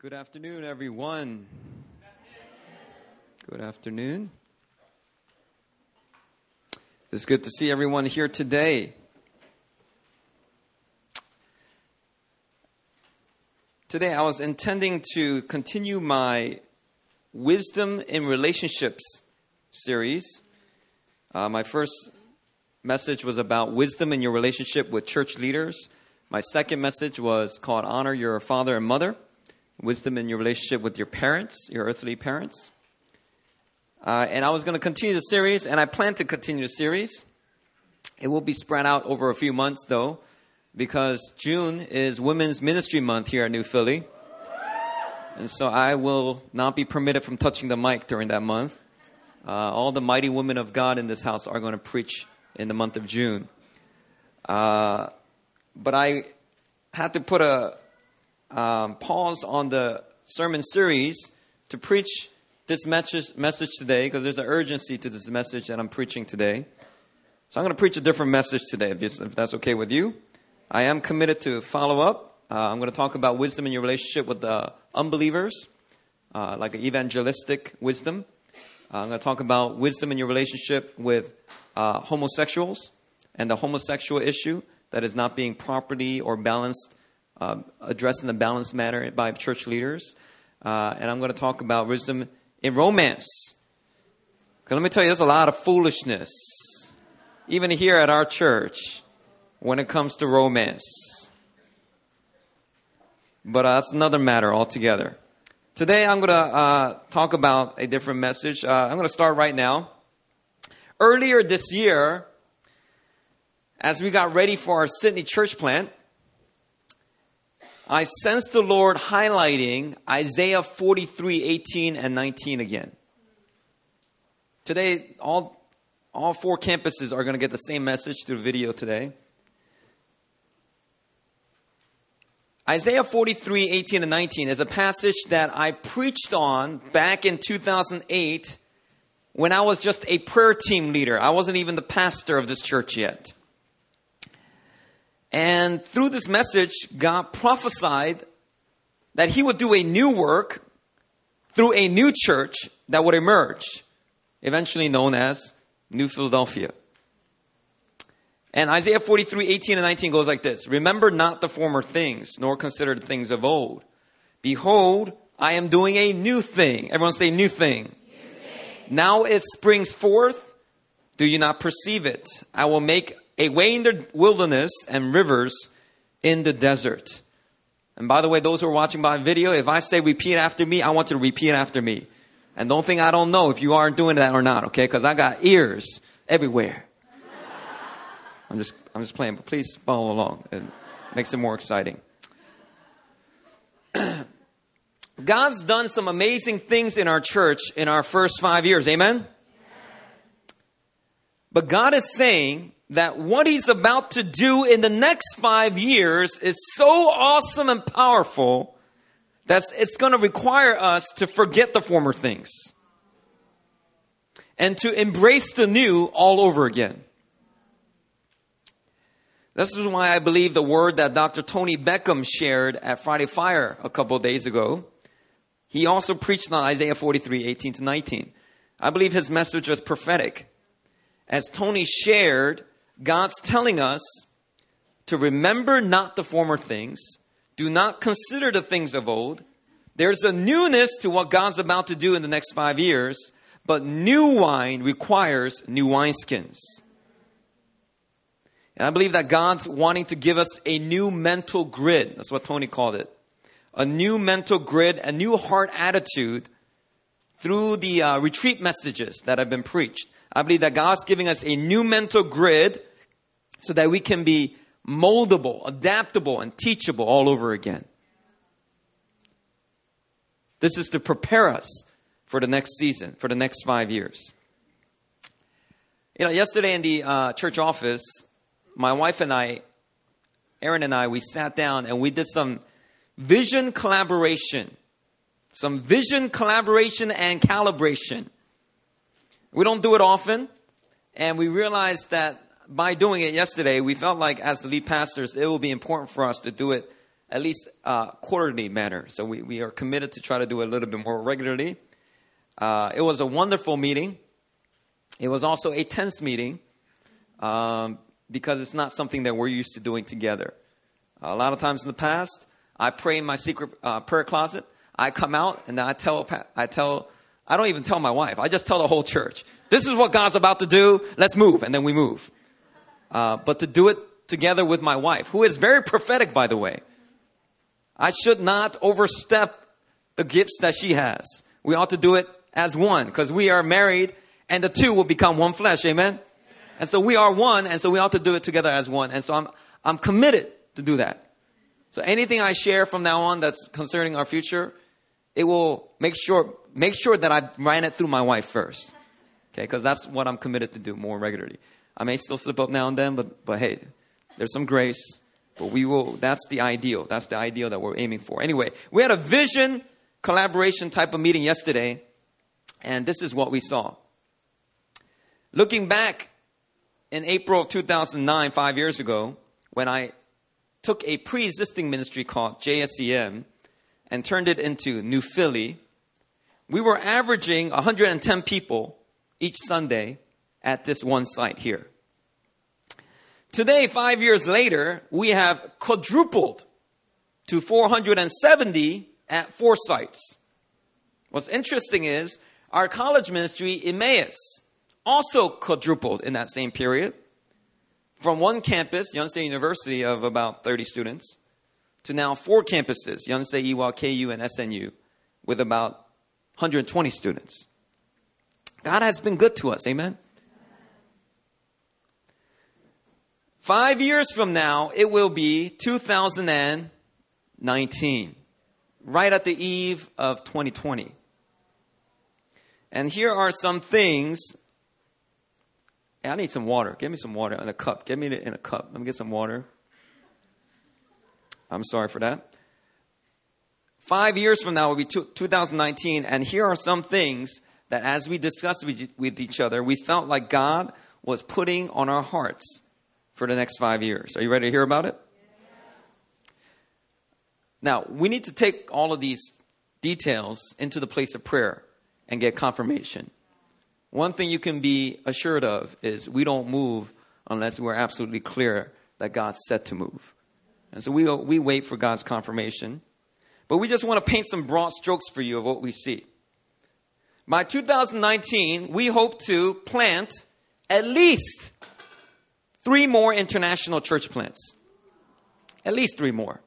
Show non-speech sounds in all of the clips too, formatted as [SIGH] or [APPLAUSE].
Good afternoon, everyone. Good afternoon. It's good to see everyone here today. Today, I was intending to continue my Wisdom in Relationships series. Uh, my first message was about wisdom in your relationship with church leaders. My second message was called Honor Your Father and Mother wisdom in your relationship with your parents, your earthly parents. Uh, and I was going to continue the series, and I plan to continue the series. It will be spread out over a few months, though, because June is Women's Ministry Month here at New Philly. And so I will not be permitted from touching the mic during that month. Uh, all the mighty women of God in this house are going to preach in the month of June. Uh, but I had to put a, um, pause on the sermon series to preach this message, message today because there's an urgency to this message that I'm preaching today. So I'm going to preach a different message today, if, if that's okay with you. I am committed to follow up. Uh, I'm going to talk about wisdom in your relationship with the unbelievers, uh, like an evangelistic wisdom. Uh, I'm going to talk about wisdom in your relationship with uh, homosexuals and the homosexual issue that is not being properly or balanced uh, addressed in a balanced manner by church leaders. Uh, and I'm going to talk about wisdom in romance. Because let me tell you, there's a lot of foolishness, even here at our church, when it comes to romance. But uh, that's another matter altogether. Today, I'm going to uh, talk about a different message. Uh, I'm going to start right now. Earlier this year, as we got ready for our Sydney church plant, I sense the Lord highlighting Isaiah 43, 18, and 19 again. Today, all, all four campuses are going to get the same message through video today. Isaiah 43, 18, and 19 is a passage that I preached on back in 2008 when I was just a prayer team leader. I wasn't even the pastor of this church yet. And through this message, God prophesied that He would do a new work through a new church that would emerge, eventually known as New Philadelphia. And Isaiah 43, 18 and 19 goes like this Remember not the former things, nor consider the things of old. Behold, I am doing a new thing. Everyone say, new thing. New thing. Now it springs forth. Do you not perceive it? I will make a way in the wilderness and rivers in the desert. And by the way, those who are watching by video, if I say repeat after me, I want you to repeat after me. And don't think I don't know if you aren't doing that or not, okay? Because I got ears everywhere. I'm just, I'm just playing, but please follow along. It makes it more exciting. [CLEARS THROAT] God's done some amazing things in our church in our first five years. Amen? But God is saying that what he's about to do in the next five years is so awesome and powerful that it's going to require us to forget the former things and to embrace the new all over again. This is why I believe the word that Dr. Tony Beckham shared at Friday Fire a couple days ago. He also preached on Isaiah 43, 18 to 19. I believe his message was prophetic. As Tony shared, God's telling us to remember not the former things, do not consider the things of old. There's a newness to what God's about to do in the next five years, but new wine requires new wineskins. And I believe that God's wanting to give us a new mental grid. That's what Tony called it. A new mental grid, a new heart attitude through the uh, retreat messages that have been preached. I believe that God's giving us a new mental grid so that we can be moldable, adaptable, and teachable all over again. This is to prepare us for the next season, for the next five years. You know, yesterday in the uh, church office, my wife and I, Aaron and I, we sat down and we did some vision collaboration. Some vision collaboration and calibration. We don't do it often, and we realized that by doing it yesterday, we felt like as the lead pastors, it will be important for us to do it at least uh, quarterly manner. So we, we are committed to try to do it a little bit more regularly. Uh, it was a wonderful meeting. It was also a tense meeting um, because it's not something that we're used to doing together. A lot of times in the past, I pray in my secret uh, prayer closet. I come out and I tell, I tell, I don't even tell my wife. I just tell the whole church, this is what God's about to do. Let's move. And then we move. Uh, but to do it together with my wife, who is very prophetic, by the way. I should not overstep the gifts that she has. We ought to do it as one because we are married and the two will become one flesh. Amen. And so we are one and so we ought to do it together as one. And so I'm, I'm committed to do that. So anything I share from now on that's concerning our future, it will make sure, make sure that I ran it through my wife first. Okay. Cause that's what I'm committed to do more regularly. I may still slip up now and then, but, but hey, there's some grace. But we will, that's the ideal. That's the ideal that we're aiming for. Anyway, we had a vision collaboration type of meeting yesterday, and this is what we saw. Looking back in April of 2009, five years ago, when I took a pre existing ministry called JSEM and turned it into New Philly, we were averaging 110 people each Sunday at this one site here. Today, five years later, we have quadrupled to 470 at four sites. What's interesting is our college ministry, Emmaus, also quadrupled in that same period from one campus, Yonsei University, of about 30 students, to now four campuses, Yonsei, Ewha, KU, and SNU, with about 120 students. God has been good to us, amen? Five years from now, it will be 2019, right at the eve of 2020. And here are some things. Hey, I need some water. Give me some water in a cup. Give me it in a cup. Let me get some water. I'm sorry for that. Five years from now will be 2019, and here are some things that as we discussed with each other, we felt like God was putting on our hearts for the next five years. Are you ready to hear about it? Now, we need to take all of these details into the place of prayer and get confirmation. One thing you can be assured of is we don't move unless we're absolutely clear that God's set to move. And so we, we wait for God's confirmation. But we just want to paint some broad strokes for you of what we see. By 2019, we hope to plant at least three more international church plants. At least three more.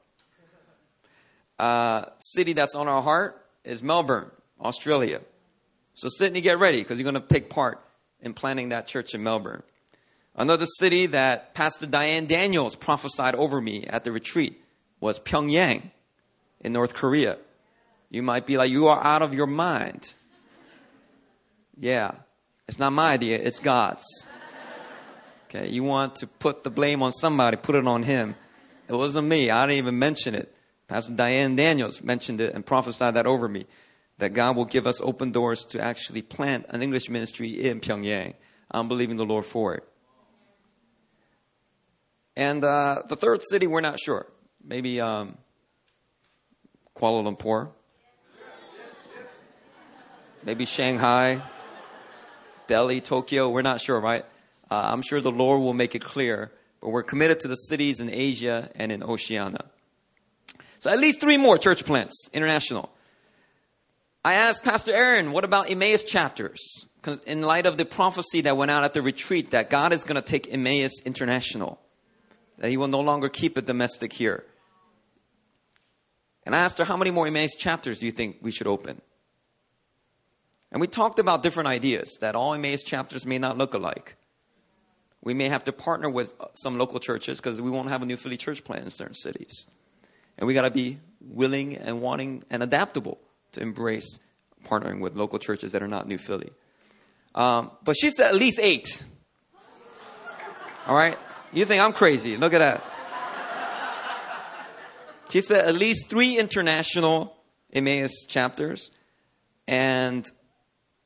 Uh, city that's on our heart is Melbourne, Australia. So, Sydney, get ready because you're going to take part in planting that church in Melbourne. Another city that Pastor Diane Daniels prophesied over me at the retreat was Pyongyang in North Korea. You might be like, you are out of your mind. Yeah, it's not my idea, it's God's. Okay, you want to put the blame on somebody, put it on him. It wasn't me. I didn't even mention it. Pastor Diane Daniels mentioned it and prophesied that over me. That God will give us open doors to actually plant an English ministry in Pyongyang. I'm believing the Lord for it. And uh, the third city, we're not sure. Maybe um, Kuala Lumpur. Maybe Shanghai, Delhi, Tokyo. We're not sure, right? Uh, I'm sure the Lord will make it clear, but we're committed to the cities in Asia and in Oceania. So at least three more church plants, international. I asked Pastor Aaron, what about Emmaus chapters? In light of the prophecy that went out at the retreat that God is going to take Emmaus international, that he will no longer keep it domestic here. And I asked her, how many more Emmaus chapters do you think we should open? And we talked about different ideas that all Emmaus chapters may not look alike. We may have to partner with some local churches because we won't have a new Philly church plant in certain cities. And we got to be willing and wanting and adaptable to embrace partnering with local churches that are not New Philly. Um, but she said at least eight. All right? You think I'm crazy. Look at that. She said at least three international Emmaus chapters and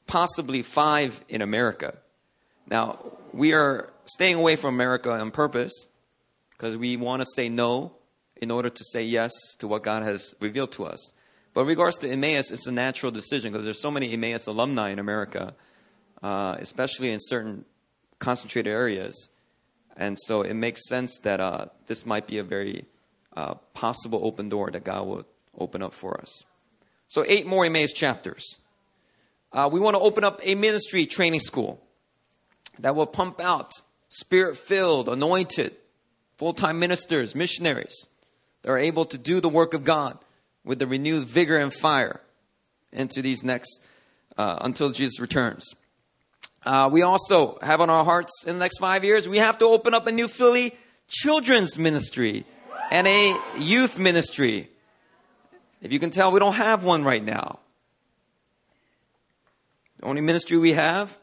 possibly five in America. Now, we are staying away from America on purpose because we want to say no in order to say yes to what God has revealed to us. But regards to Emmaus, it's a natural decision because there's so many Emmaus alumni in America, uh, especially in certain concentrated areas. And so it makes sense that uh, this might be a very uh, possible open door that God will open up for us. So, eight more Emmaus chapters. Uh, we want to open up a ministry training school that will pump out spirit filled, anointed, full time ministers, missionaries that are able to do the work of God with the renewed vigor and fire into these next, uh, until Jesus returns. Uh, we also have on our hearts in the next five years, we have to open up a new Philly children's ministry and a youth ministry. If you can tell, we don't have one right now. The only ministry we have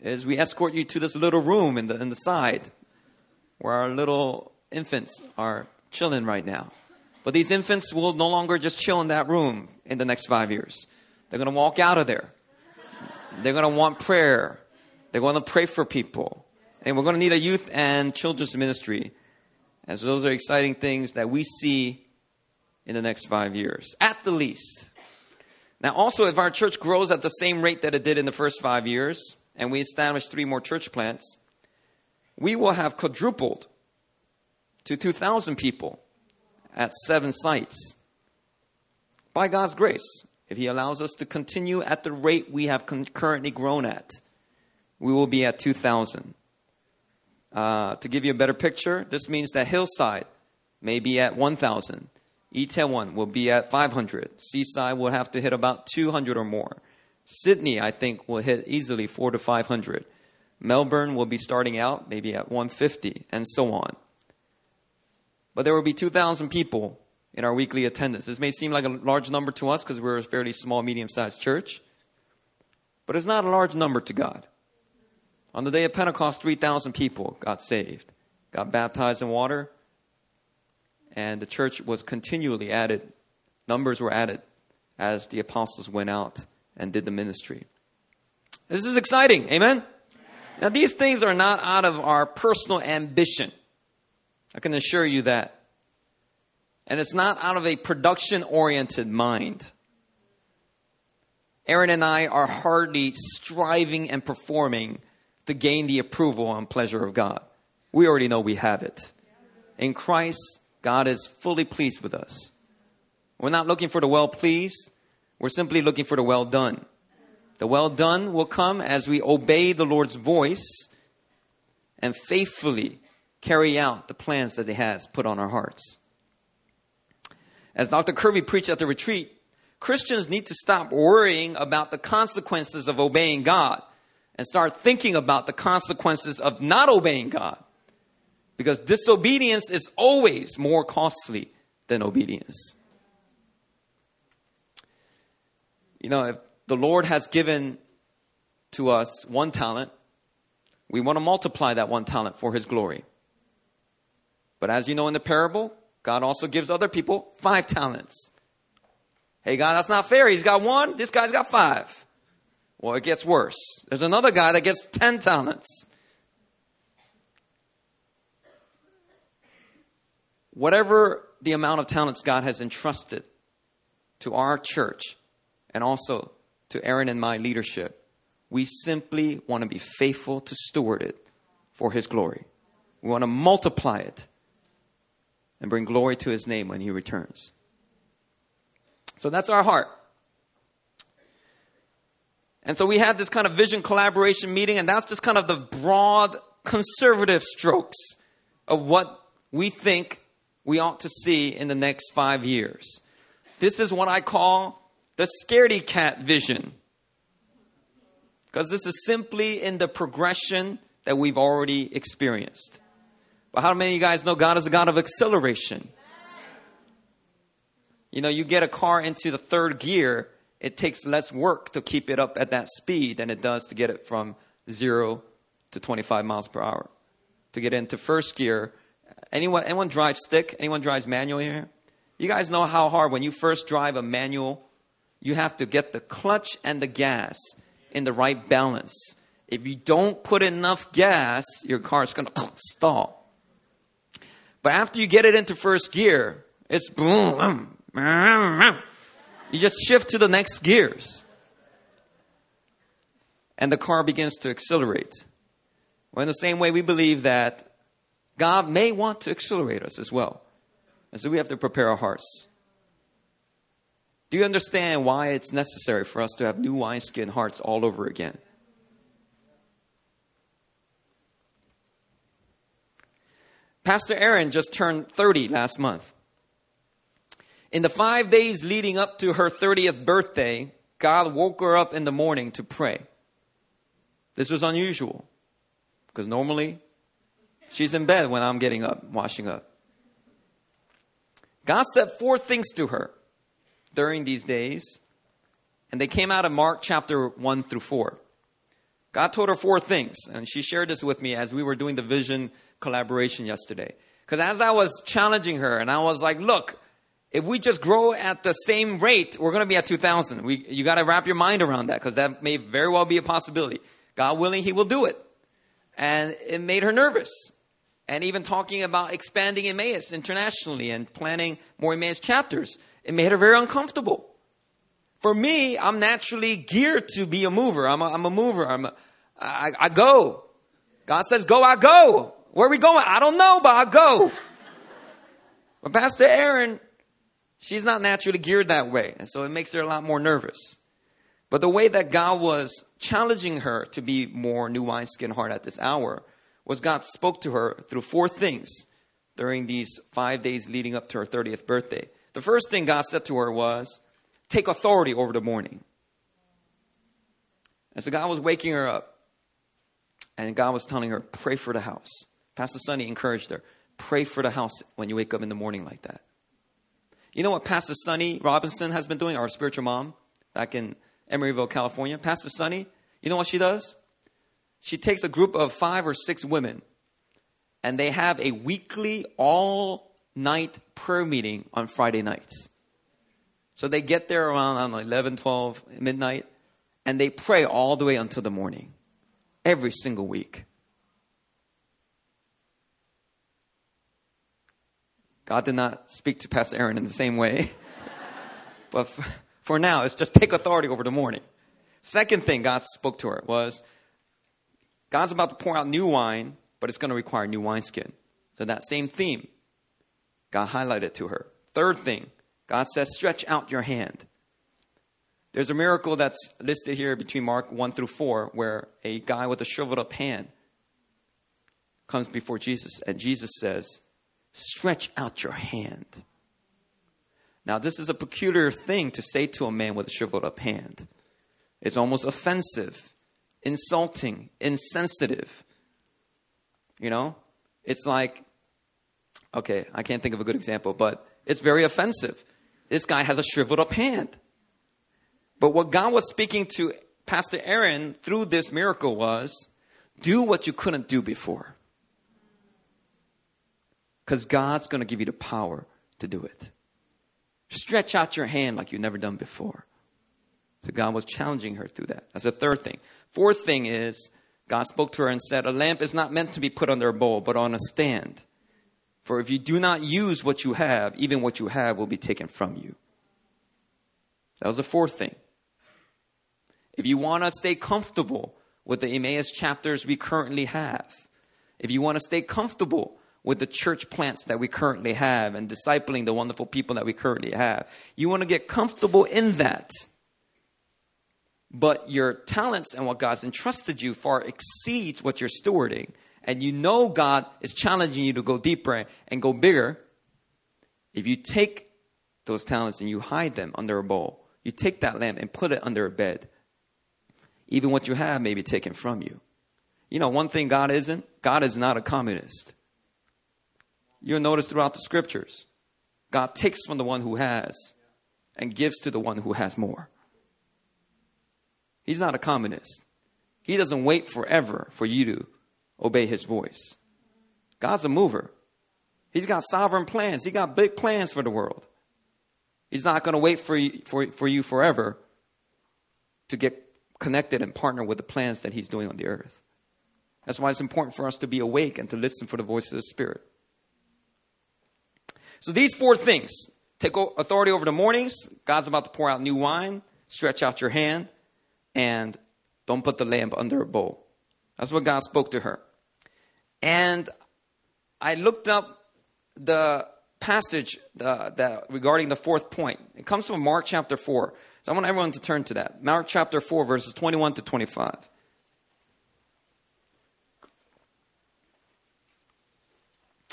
is we escort you to this little room in the, in the side where our little infants are chilling right now. But these infants will no longer just chill in that room in the next five years. They're going to walk out of there. They're going to want prayer. They're going to pray for people. And we're going to need a youth and children's ministry. And so those are exciting things that we see in the next five years, at the least. Now, also, if our church grows at the same rate that it did in the first five years, and we establish three more church plants, we will have quadrupled to 2,000 people at seven sites. By God's grace, if He allows us to continue at the rate we have currently grown at, we will be at 2,000. Uh, to give you a better picture, this means that Hillside may be at 1,000. Itaewon will be at 500. Seaside will have to hit about 200 or more. Sydney, I think, will hit easily 4 to 500. Melbourne will be starting out maybe at 150, and so on. But there will be 2,000 people in our weekly attendance. This may seem like a large number to us because we're a fairly small, medium sized church, but it's not a large number to God. On the day of Pentecost, 3,000 people got saved, got baptized in water, and the church was continually added. Numbers were added as the apostles went out and did the ministry. This is exciting. Amen? Now, these things are not out of our personal ambition. I can assure you that. And it's not out of a production oriented mind. Aaron and I are hardly striving and performing to gain the approval and pleasure of God. We already know we have it. In Christ, God is fully pleased with us. We're not looking for the well pleased, we're simply looking for the well done. The well done will come as we obey the Lord's voice and faithfully carry out the plans that He has put on our hearts. As Dr. Kirby preached at the retreat, Christians need to stop worrying about the consequences of obeying God and start thinking about the consequences of not obeying God. Because disobedience is always more costly than obedience. You know, if the Lord has given to us one talent, we want to multiply that one talent for His glory. But as you know in the parable, God also gives other people five talents. Hey, God, that's not fair. He's got one, this guy's got five. Well, it gets worse. There's another guy that gets 10 talents. Whatever the amount of talents God has entrusted to our church and also to Aaron and my leadership, we simply want to be faithful to steward it for His glory. We want to multiply it and bring glory to His name when He returns. So that's our heart. And so we had this kind of vision collaboration meeting, and that's just kind of the broad conservative strokes of what we think we ought to see in the next five years. This is what I call the scaredy cat vision. Because this is simply in the progression that we've already experienced. But how many of you guys know God is a God of acceleration? You know, you get a car into the third gear, it takes less work to keep it up at that speed than it does to get it from zero to 25 miles per hour. To get into first gear, anyone, anyone drive stick? Anyone drives manual here? You guys know how hard when you first drive a manual, you have to get the clutch and the gas in the right balance. If you don't put enough gas, your car is going to [CLEARS THROAT] stall. But after you get it into first gear, it's boom. [CLEARS THROAT] You just shift to the next gears. And the car begins to accelerate. Well, in the same way, we believe that God may want to accelerate us as well. And so we have to prepare our hearts. Do you understand why it's necessary for us to have new wineskin hearts all over again? Pastor Aaron just turned 30 last month. In the five days leading up to her 30th birthday, God woke her up in the morning to pray. This was unusual because normally she's in bed when I'm getting up, washing up. God said four things to her during these days, and they came out of Mark chapter 1 through 4. God told her four things, and she shared this with me as we were doing the vision collaboration yesterday. Because as I was challenging her, and I was like, look, if we just grow at the same rate, we're going to be at 2,000. We, you got to wrap your mind around that because that may very well be a possibility. God willing, He will do it. And it made her nervous. And even talking about expanding Emmaus internationally and planning more Emmaus chapters, it made her very uncomfortable. For me, I'm naturally geared to be a mover. I'm a, I'm a mover. I'm a, I, I go. God says, go, I go. Where are we going? I don't know, but I go. but Pastor Aaron, she's not naturally geared that way. And so it makes her a lot more nervous. But the way that God was challenging her to be more new wineskin heart at this hour was God spoke to her through four things during these five days leading up to her 30th birthday. The first thing God said to her was, Take authority over the morning. And so God was waking her up. And God was telling her, Pray for the house. Pastor Sonny encouraged her, Pray for the house when you wake up in the morning like that. You know what Pastor Sonny Robinson has been doing, our spiritual mom back in Emeryville, California? Pastor Sonny, you know what she does? She takes a group of five or six women and they have a weekly all night prayer meeting on Friday nights. So they get there around know, 11, 12, midnight, and they pray all the way until the morning, every single week. God did not speak to Pastor Aaron in the same way. [LAUGHS] but for now, it's just take authority over the morning. Second thing God spoke to her was God's about to pour out new wine, but it's going to require new wineskin. So that same theme, God highlighted to her. Third thing, God says, stretch out your hand. There's a miracle that's listed here between Mark 1 through 4 where a guy with a shriveled up hand comes before Jesus, and Jesus says, Stretch out your hand. Now, this is a peculiar thing to say to a man with a shriveled up hand. It's almost offensive, insulting, insensitive. You know? It's like Okay, I can't think of a good example, but it's very offensive. This guy has a shriveled up hand. But what God was speaking to Pastor Aaron through this miracle was do what you couldn't do before. Because God's going to give you the power to do it. Stretch out your hand like you've never done before. So God was challenging her through that. That's the third thing. Fourth thing is God spoke to her and said, A lamp is not meant to be put under a bowl, but on a stand. For if you do not use what you have, even what you have will be taken from you. That was the fourth thing. If you want to stay comfortable with the Emmaus chapters we currently have, if you want to stay comfortable with the church plants that we currently have and discipling the wonderful people that we currently have, you want to get comfortable in that. But your talents and what God's entrusted you far exceeds what you're stewarding and you know God is challenging you to go deeper and go bigger, if you take those talents and you hide them under a bowl, you take that lamp and put it under a bed, even what you have may be taken from you. You know, one thing God isn't God is not a communist. You'll notice throughout the scriptures, God takes from the one who has and gives to the one who has more. He's not a communist. He doesn't wait forever for you to obey his voice. God's a mover. He's got sovereign plans. He got big plans for the world. He's not going to wait for you, for, for you forever to get connected and partner with the plans that he's doing on the earth. That's why it's important for us to be awake and to listen for the voice of the Spirit. So these four things take authority over the mornings. God's about to pour out new wine. Stretch out your hand and don't put the lamp under a bowl. That's what God spoke to her. And I looked up the passage uh, that regarding the fourth point. It comes from Mark chapter 4. So I want everyone to turn to that. Mark chapter 4, verses 21 to 25.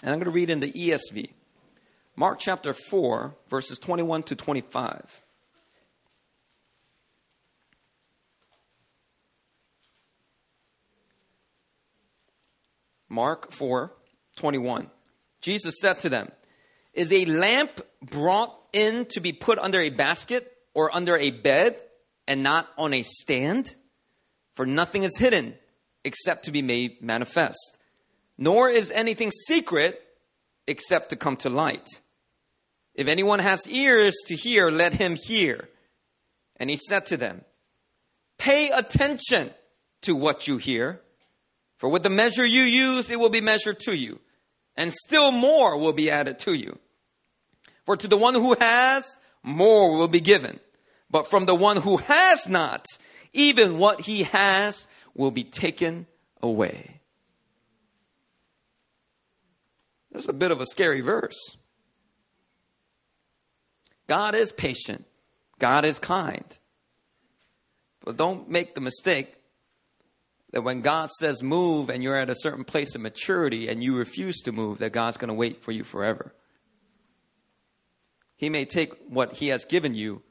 And I'm going to read in the ESV. Mark chapter 4, verses 21 to 25. Mark 4, 21. Jesus said to them, Is a lamp brought in to be put under a basket or under a bed and not on a stand? For nothing is hidden except to be made manifest, nor is anything secret except to come to light. If anyone has ears to hear, let him hear. And he said to them, Pay attention to what you hear, for with the measure you use, it will be measured to you, and still more will be added to you. For to the one who has, more will be given. But from the one who has not, even what he has will be taken away. This is a bit of a scary verse. God is patient, God is kind. But don't make the mistake that when God says move and you're at a certain place of maturity and you refuse to move, that God's going to wait for you forever. He may take what He has given you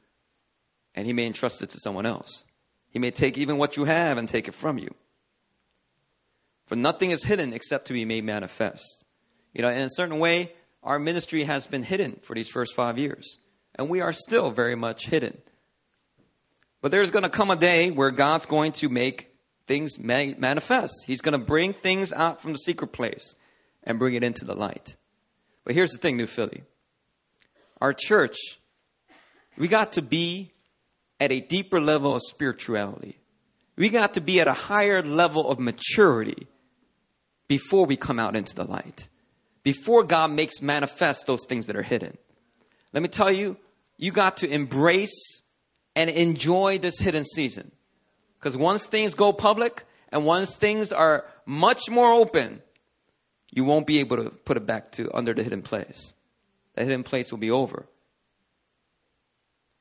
and He may entrust it to someone else. He may take even what you have and take it from you. For nothing is hidden except to be made manifest. You know, in a certain way, our ministry has been hidden for these first five years, and we are still very much hidden. But there's going to come a day where God's going to make things manifest. He's going to bring things out from the secret place and bring it into the light. But here's the thing, New Philly. Our church, we got to be at a deeper level of spirituality. We got to be at a higher level of maturity before we come out into the light before God makes manifest those things that are hidden. Let me tell you, you got to embrace and enjoy this hidden season. Because once things go public and once things are much more open, you won't be able to put it back to under the hidden place. The hidden place will be over.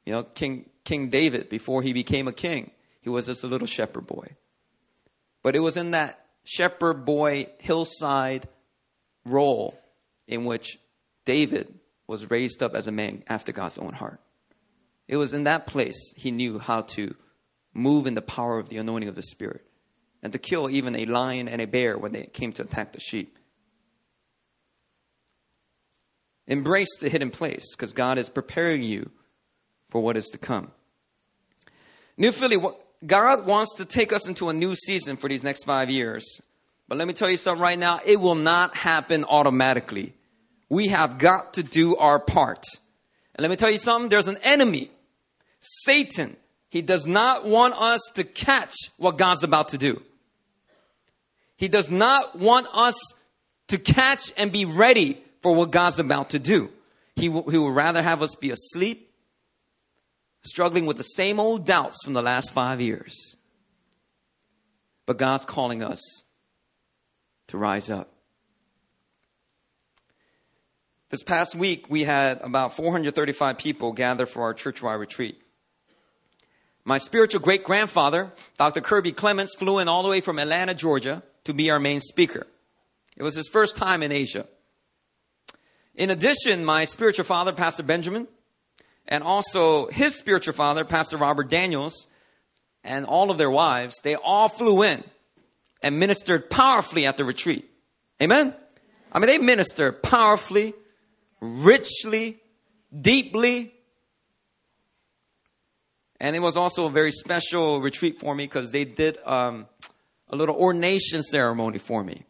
You know, King, King David, before he became a king, he was just a little shepherd boy. But it was in that shepherd boy hillside role in which David was raised up as a man after God's own heart. It was in that place he knew how to move in the power of the anointing of the Spirit and to kill even a lion and a bear when they came to attack the sheep. Embrace the hidden place because God is preparing you for what is to come. New Philly, God wants to take us into a new season for these next five years. But let me tell you something right now, it will not happen automatically. We have got to do our part. And let me tell you something, there's an enemy, Satan. He does not want us to catch what God's about to do. He does not want us to catch and be ready for what God's about to do. He, w- he would rather have us be asleep, struggling with the same old doubts from the last five years. But God's calling us to rise up. This past week, we had about 435 people gather for our churchwide retreat. My spiritual great grandfather, Dr. Kirby Clements, flew in all the way from Atlanta, Georgia to be our main speaker. It was his first time in Asia. In addition, my spiritual father, Pastor Benjamin, and also his spiritual father, Pastor Robert Daniels, and all of their wives, they all flew in and ministered powerfully at the retreat. Amen? I mean, they ministered powerfully, richly, deeply. And it was also a very special retreat for me because they did um, a little ordination ceremony for me.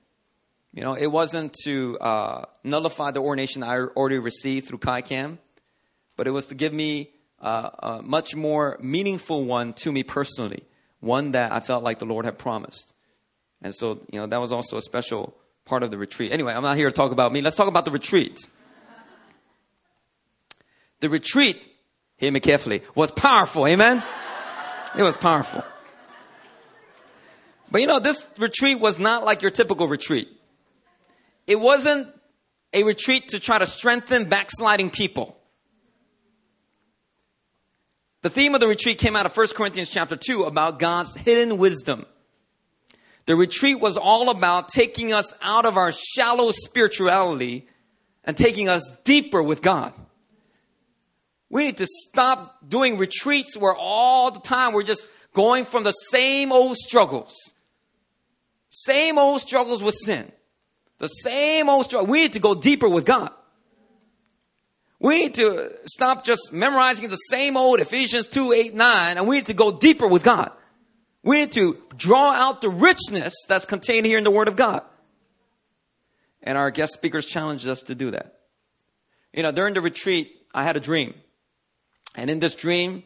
You know, it wasn't to uh, nullify the ordination I already received through CAICAM, but it was to give me uh, a much more meaningful one to me personally, one that I felt like the Lord had promised. And so, you know, that was also a special part of the retreat. Anyway, I'm not here to talk about me. Let's talk about the retreat. The retreat, hear me carefully, was powerful. Amen? It was powerful. But you know, this retreat was not like your typical retreat. It wasn't a retreat to try to strengthen backsliding people. The theme of the retreat came out of 1 Corinthians chapter 2 about God's hidden wisdom. The retreat was all about taking us out of our shallow spirituality and taking us deeper with God. We need to stop doing retreats where all the time we're just going from the same old struggles. Same old struggles with sin. The same old struggle. We need to go deeper with God. We need to stop just memorizing the same old Ephesians 2, 8, 9, and we need to go deeper with God. We need to draw out the richness that's contained here in the Word of God. And our guest speakers challenged us to do that. You know, during the retreat, I had a dream. And in this dream,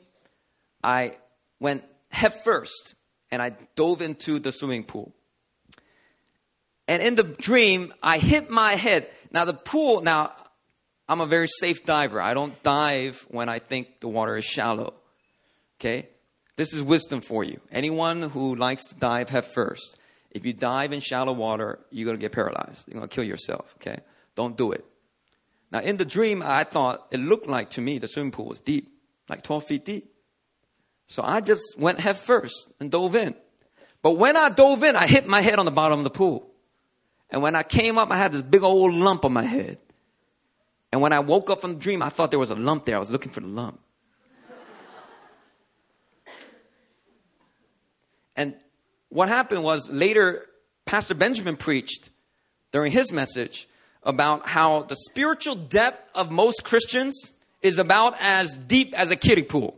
I went headfirst and I dove into the swimming pool. And in the dream, I hit my head. Now, the pool, now, I'm a very safe diver. I don't dive when I think the water is shallow. Okay? This is wisdom for you. Anyone who likes to dive head first, if you dive in shallow water, you're going to get paralyzed. You're going to kill yourself. Okay? Don't do it. Now, in the dream, I thought it looked like to me the swimming pool was deep, like 12 feet deep. So I just went head first and dove in. But when I dove in, I hit my head on the bottom of the pool. And when I came up, I had this big old lump on my head. And when I woke up from the dream, I thought there was a lump there. I was looking for the lump. and what happened was later, Pastor Benjamin preached during his message about how the spiritual depth of most Christians is about as deep as a kiddie pool.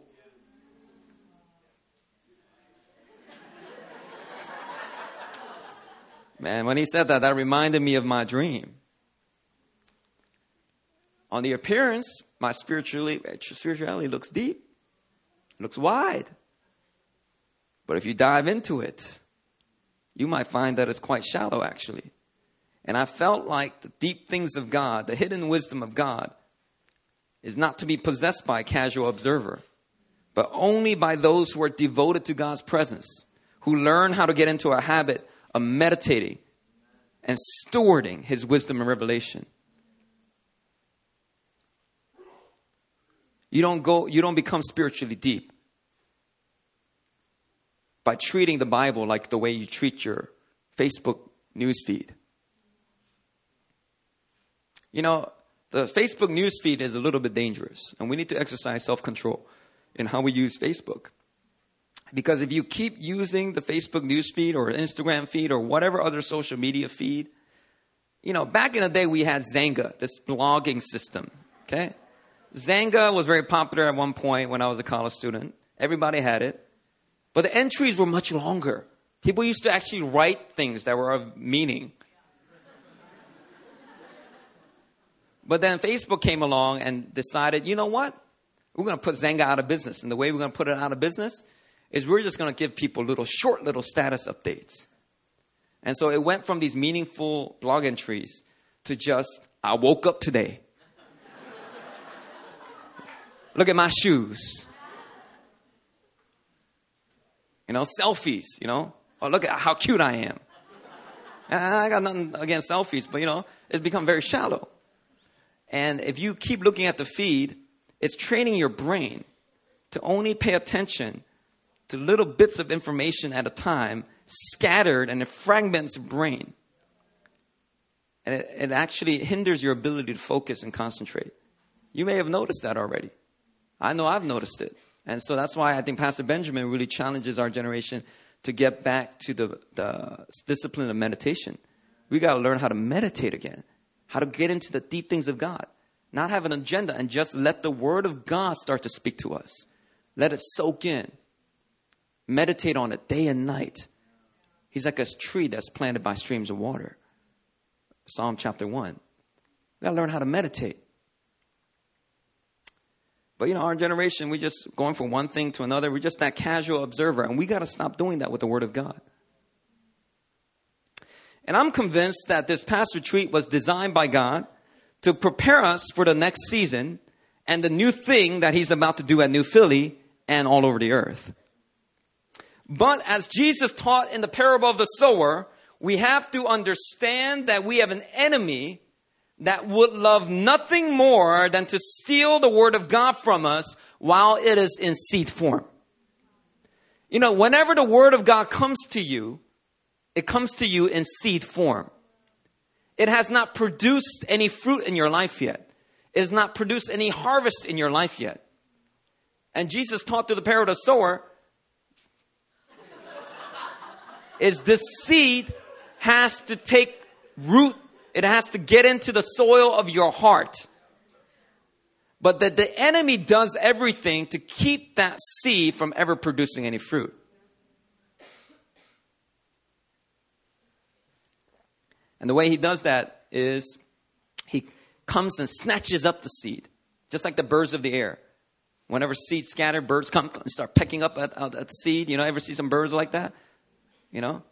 Man, when he said that, that reminded me of my dream. On the appearance, my spirituality, looks deep, looks wide. But if you dive into it, you might find that it's quite shallow, actually. And I felt like the deep things of God, the hidden wisdom of God, is not to be possessed by a casual observer, but only by those who are devoted to God's presence, who learn how to get into a habit of meditating and stewarding His wisdom and revelation. You don't go, you don't become spiritually deep by treating the Bible like the way you treat your Facebook newsfeed. You know, the Facebook news feed is a little bit dangerous, and we need to exercise self control in how we use Facebook. Because if you keep using the Facebook news feed or Instagram feed or whatever other social media feed, you know, back in the day we had Xanga, this blogging system, okay? Xanga was very popular at one point when I was a college student. Everybody had it. But the entries were much longer. People used to actually write things that were of meaning. But then Facebook came along and decided, you know what? We're going to put Xanga out of business. And the way we're going to put it out of business is we're just going to give people little short little status updates. And so it went from these meaningful blog entries to just, I woke up today. [LAUGHS] Look at my shoes. You know, selfies, you know. Oh, look at how cute I am. And I got nothing against selfies, but you know, it's become very shallow. And if you keep looking at the feed, it's training your brain to only pay attention to little bits of information at a time, scattered and it fragments the brain. And it, it actually hinders your ability to focus and concentrate. You may have noticed that already. I know I've noticed it. And so that's why I think Pastor Benjamin really challenges our generation to get back to the, the discipline of meditation. We got to learn how to meditate again, how to get into the deep things of God, not have an agenda and just let the Word of God start to speak to us. Let it soak in. Meditate on it day and night. He's like a tree that's planted by streams of water. Psalm chapter 1. We got to learn how to meditate. But you know, our generation, we just going from one thing to another. We're just that casual observer, and we got to stop doing that with the Word of God. And I'm convinced that this past retreat was designed by God to prepare us for the next season and the new thing that he's about to do at New Philly and all over the earth. But as Jesus taught in the parable of the sower, we have to understand that we have an enemy that would love nothing more than to steal the word of God from us while it is in seed form. You know, whenever the word of God comes to you, it comes to you in seed form. It has not produced any fruit in your life yet. It has not produced any harvest in your life yet. And Jesus taught through the parable of the sower is this seed has to take root. It has to get into the soil of your heart. But that the enemy does everything to keep that seed from ever producing any fruit. And the way he does that is he comes and snatches up the seed, just like the birds of the air. Whenever seeds scatter, birds come and start pecking up at, at, the seed. You know, ever see some birds like that? You know,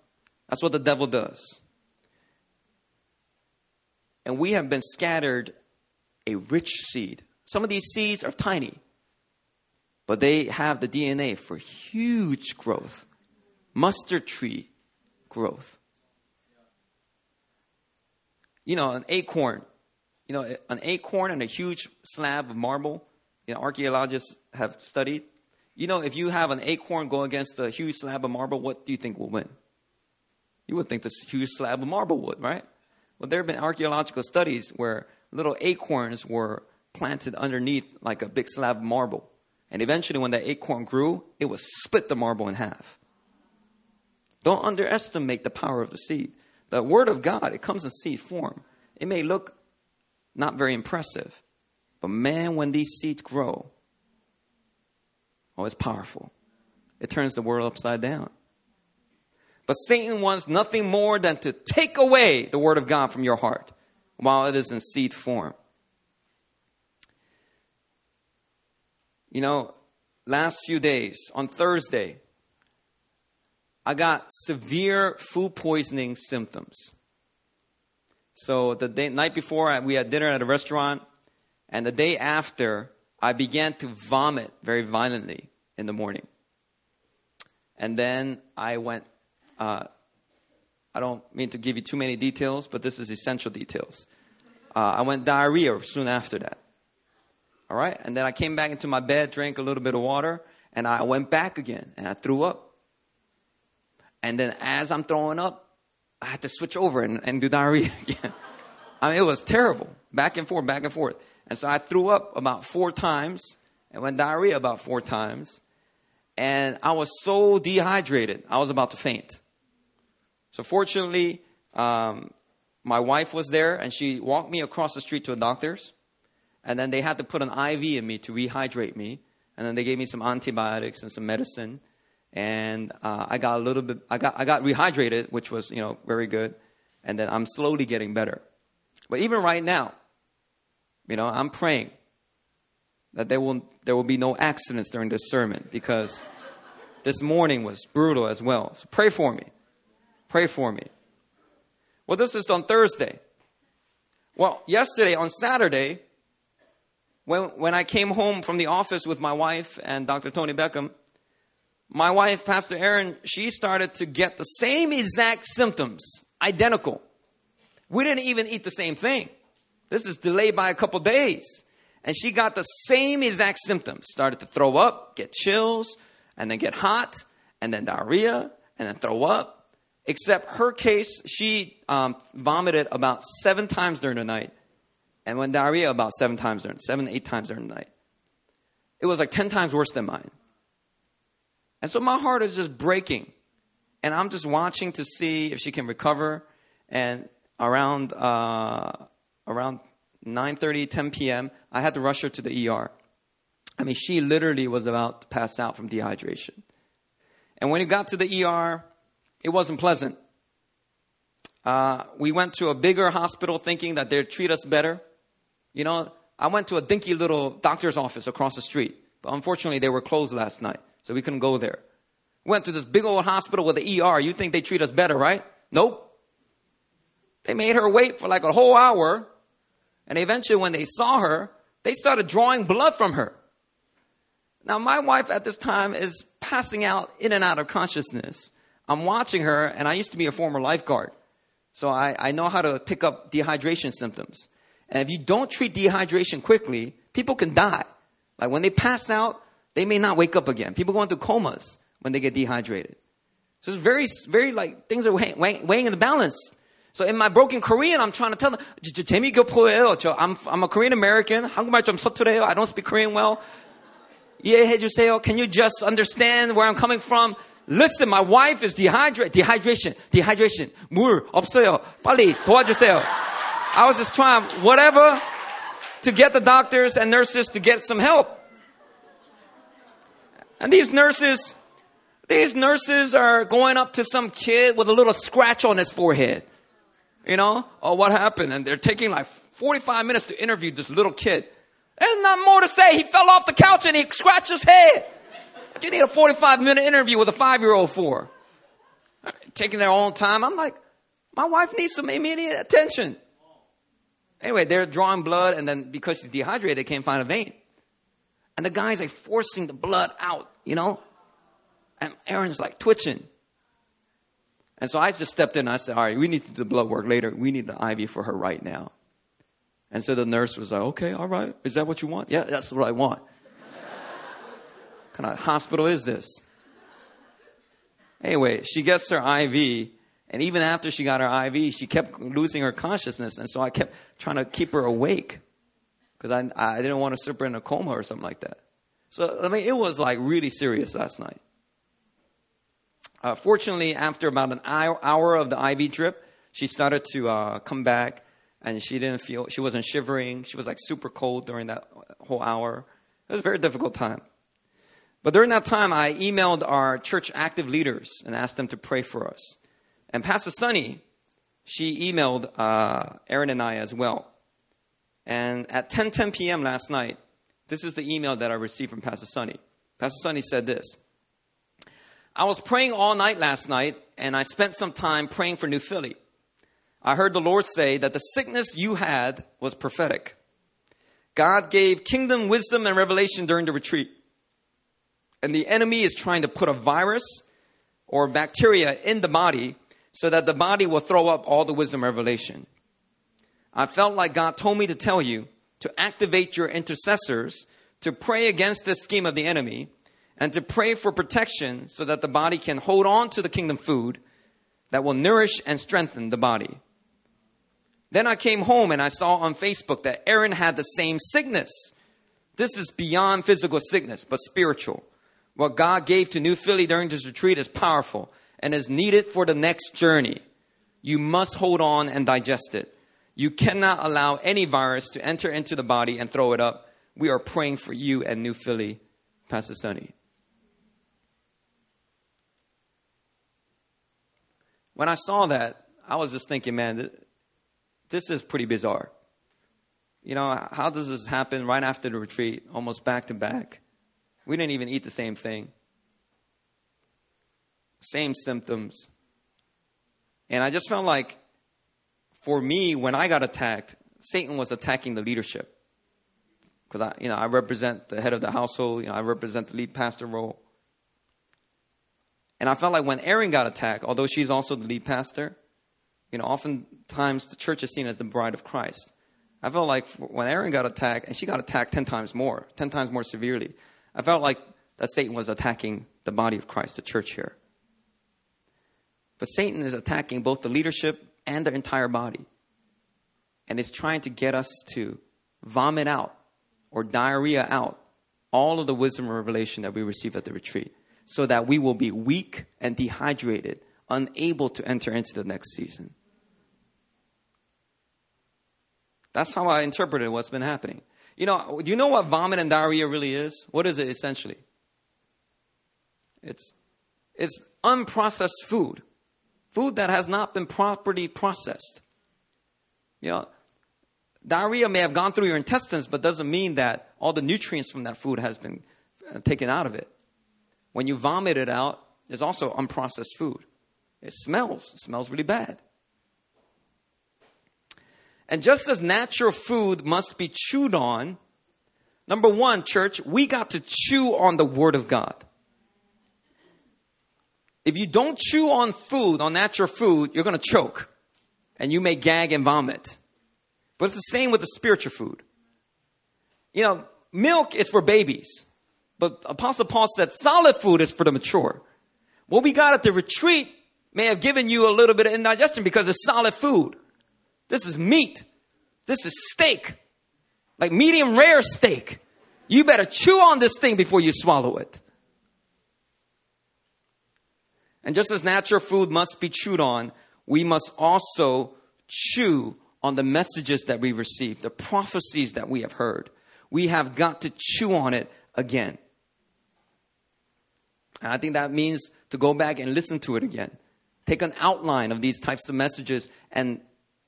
that's what the devil does. And we have been scattered a rich seed. Some of these seeds are tiny, but they have the DNA for huge growth, mustard tree growth. You know, an acorn, you know, an acorn and a huge slab of marble, you know, archaeologists have studied. You know, if you have an acorn go against a huge slab of marble, what do you think will win? You would think this huge slab of marble would, right? Well, there have been archaeological studies where little acorns were planted underneath like a big slab of marble. And eventually, when that acorn grew, it would split the marble in half. Don't underestimate the power of the seed. The Word of God, it comes in seed form. It may look not very impressive, but man, when these seeds grow, oh, it's powerful. It turns the world upside down. But Satan wants nothing more than to take away the Word of God from your heart while it is in seed form. You know, last few days, on Thursday, I got severe food poisoning symptoms. So the day, night before, we had dinner at a restaurant, and the day after, I began to vomit very violently in the morning. And then I went uh, I don't mean to give you too many details, but this is essential details. Uh, I went diarrhea soon after that. All right? And then I came back into my bed, drank a little bit of water, and I went back again and I threw up. And then as I'm throwing up, I had to switch over and, and do diarrhea [LAUGHS] again. I mean, it was terrible. Back and forth, back and forth. And so I threw up about four times and went diarrhea about four times. And I was so dehydrated, I was about to faint. So fortunately, um, my wife was there and she walked me across the street to a doctor's. And then they had to put an IV in me to rehydrate me. And then they gave me some antibiotics and some medicine. And uh, I got a little bit, I got, I got rehydrated, which was, you know, very good. And then I'm slowly getting better. But even right now, you know, I'm praying that there will, there will be no accidents during this sermon because this morning was brutal as well. So pray for me. Pray for me. Well, this is on Thursday. Well, yesterday on Saturday, when, when I came home from the office with my wife and Dr. Tony Beckham, my wife, Pastor Erin, she started to get the same exact symptoms, identical. We didn't even eat the same thing. This is delayed by a couple days. And she got the same exact symptoms. Started to throw up, get chills, and then get hot, and then diarrhea, and then throw up, Except her case, she um, vomited about seven times during the night and went diarrhea about seven times during, seven, eight times during the night. It was like 10 times worse than mine. And so my heart is just breaking. And I'm just watching to see if she can recover. And around, uh, around 9.30, 10 p.m., I had to rush her to the ER. I mean, she literally was about to pass out from dehydration. And when it got to the ER, it wasn't pleasant. Uh, we went to a bigger hospital thinking that they'd treat us better. You know, I went to a dinky little doctor's office across the street, but unfortunately they were closed last night, so we couldn't go there. Went to this big old hospital with the ER. You think they treat us better, right? Nope. They made her wait for like a whole hour, and eventually when they saw her, they started drawing blood from her. Now, my wife at this time is passing out in and out of consciousness. I'm watching her, and I used to be a former lifeguard. So I, I know how to pick up dehydration symptoms. And if you don't treat dehydration quickly, people can die. Like when they pass out, they may not wake up again. People go into comas when they get dehydrated. So it's very, very like things are weighing, weighing in the balance. So in my broken Korean, I'm trying to tell them, 재미교포예요. 저, I'm, I'm a Korean American. 한국말 좀 서투래요. I don't speak Korean well. 이해해 주세요. Can you just understand where I'm coming from? Listen, my wife is dehydrated. Dehydration. Dehydration. 물 없어요. 빨리 도와주세요. I was just trying whatever to get the doctors and nurses to get some help. And these nurses, these nurses are going up to some kid with a little scratch on his forehead. You know, oh, what happened? And they're taking like 45 minutes to interview this little kid. There's not more to say. He fell off the couch and he scratched his head. What you need a 45 minute interview with a five year old for? Taking their own time. I'm like, my wife needs some immediate attention. Anyway, they're drawing blood, and then because she's dehydrated, they can't find a vein. And the guy's like forcing the blood out, you know? And Erin's like twitching. And so I just stepped in and I said, All right, we need to do the blood work later. We need an IV for her right now. And so the nurse was like, Okay, all right. Is that what you want? Yeah, that's what I want. [LAUGHS] kind of hospital is this? Anyway, she gets her IV, and even after she got her IV, she kept losing her consciousness. And so I kept trying to keep her awake because I, I didn't want to slip in a coma or something like that. So, I mean, it was like really serious last night. Uh, fortunately, after about an hour of the IV drip, she started to uh, come back and she didn't feel, she wasn't shivering. She was like super cold during that whole hour. It was a very difficult time. But during that time, I emailed our church active leaders and asked them to pray for us. And Pastor Sunny, she emailed uh, Erin and I as well. And at 10 10 p.m. last night, this is the email that I received from Pastor Sunny. Pastor Sunny said this I was praying all night last night, and I spent some time praying for New Philly. I heard the Lord say that the sickness you had was prophetic. God gave kingdom wisdom and revelation during the retreat. And the enemy is trying to put a virus or bacteria in the body so that the body will throw up all the wisdom revelation. I felt like God told me to tell you to activate your intercessors to pray against this scheme of the enemy and to pray for protection so that the body can hold on to the kingdom food that will nourish and strengthen the body. Then I came home and I saw on Facebook that Erin had the same sickness. This is beyond physical sickness, but spiritual. What God gave to New Philly during this retreat is powerful and is needed for the next journey. You must hold on and digest it. You cannot allow any virus to enter into the body and throw it up. We are praying for you and New Philly, Pastor Sunny. when I saw that, I was just thinking, man, this is pretty bizarre. You know, how does this happen right after the retreat, almost back to back? We didn't even eat the same thing, same symptoms. And I just felt like, for me, when I got attacked, Satan was attacking the leadership. Because I, you know, I represent the head of the household. You know, I represent the lead pastor role. And I felt like when Erin got attacked, although she's also the lead pastor, you know, oftentimes the church is seen as the bride of Christ. I felt like when Erin got attacked, and she got attacked 10 times more, 10 times more severely, I felt like that Satan was attacking the body of Christ, the church here. But Satan is attacking both the leadership and their entire body. And is trying to get us to vomit out or diarrhea out all of the wisdom and revelation that we receive at the retreat so that we will be weak and dehydrated, unable to enter into the next season. That's how I interpreted what's been happening. You know, do you know what vomit and diarrhea really is? What is it essentially? It's, it's unprocessed food, food that has not been properly processed. You know, diarrhea may have gone through your intestines, but doesn't mean that all the nutrients from that food has been uh, taken out of it. When you vomit it out, there's also unprocessed food. It smells, it smells really bad. And just as natural food must be chewed on Number one, church, we got to chew on the Word of God. If you don't chew on food, on natural food, you're going to choke and you may gag and vomit. But it's the same with the spiritual food. You know, milk is for babies, but Apostle Paul said solid food is for the mature. What we got at the retreat may have given you a little bit of indigestion because it's solid food. This is meat. This is steak. Like medium rare steak. You better chew on this thing before you swallow it. And just as natural food must be chewed on, we must also chew on the messages that we receive, the prophecies that we have heard. We have got to chew on it again. And I think that means to go back and listen to it again. Take an outline of these types of messages and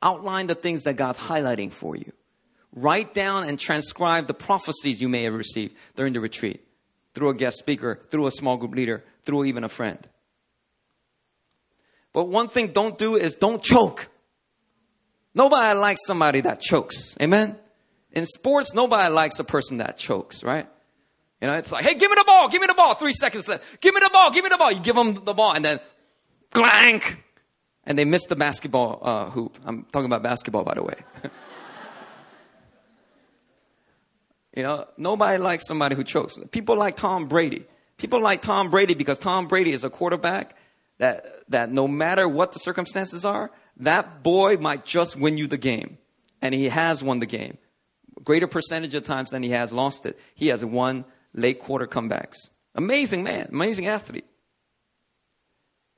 outline the things that God's highlighting for you. Write down and transcribe the prophecies you may have received during the retreat through a guest speaker, through a small group leader, through even a friend. But one thing don't do is don't choke. Nobody likes somebody that chokes. Amen? In sports, nobody likes a person that chokes, right? You know, it's like, hey, give me the ball, give me the ball. Three seconds left. Give me the ball, give me the ball. You give them the ball, and then clank, and they miss the basketball uh, hoop. I'm talking about basketball, by the way. [LAUGHS] you know, nobody likes somebody who chokes. People like Tom Brady. People like Tom Brady because Tom Brady is a quarterback that, that no matter what the circumstances are, that boy might just win you the game. And he has won the game. Greater percentage of times than he has lost it. He has won late quarter comebacks. Amazing man, amazing athlete.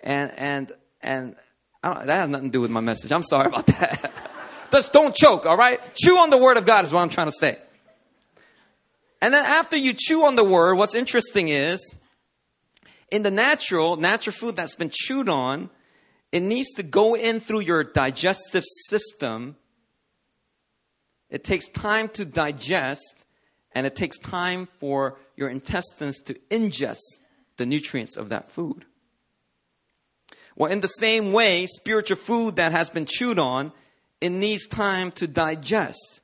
And, and, and that has nothing to do with my message. I'm sorry about [LAUGHS] that. Just don't choke, all right? Chew on the word of God is what I'm trying to say. And then after you chew on the word, what's interesting is in the natural, natural food that's been chewed on, it needs to go in through your digestive system. It takes time to digest, and it takes time for your intestines to ingest the nutrients of that food. Well, in the same way, spiritual food that has been chewed on, it needs time to digest.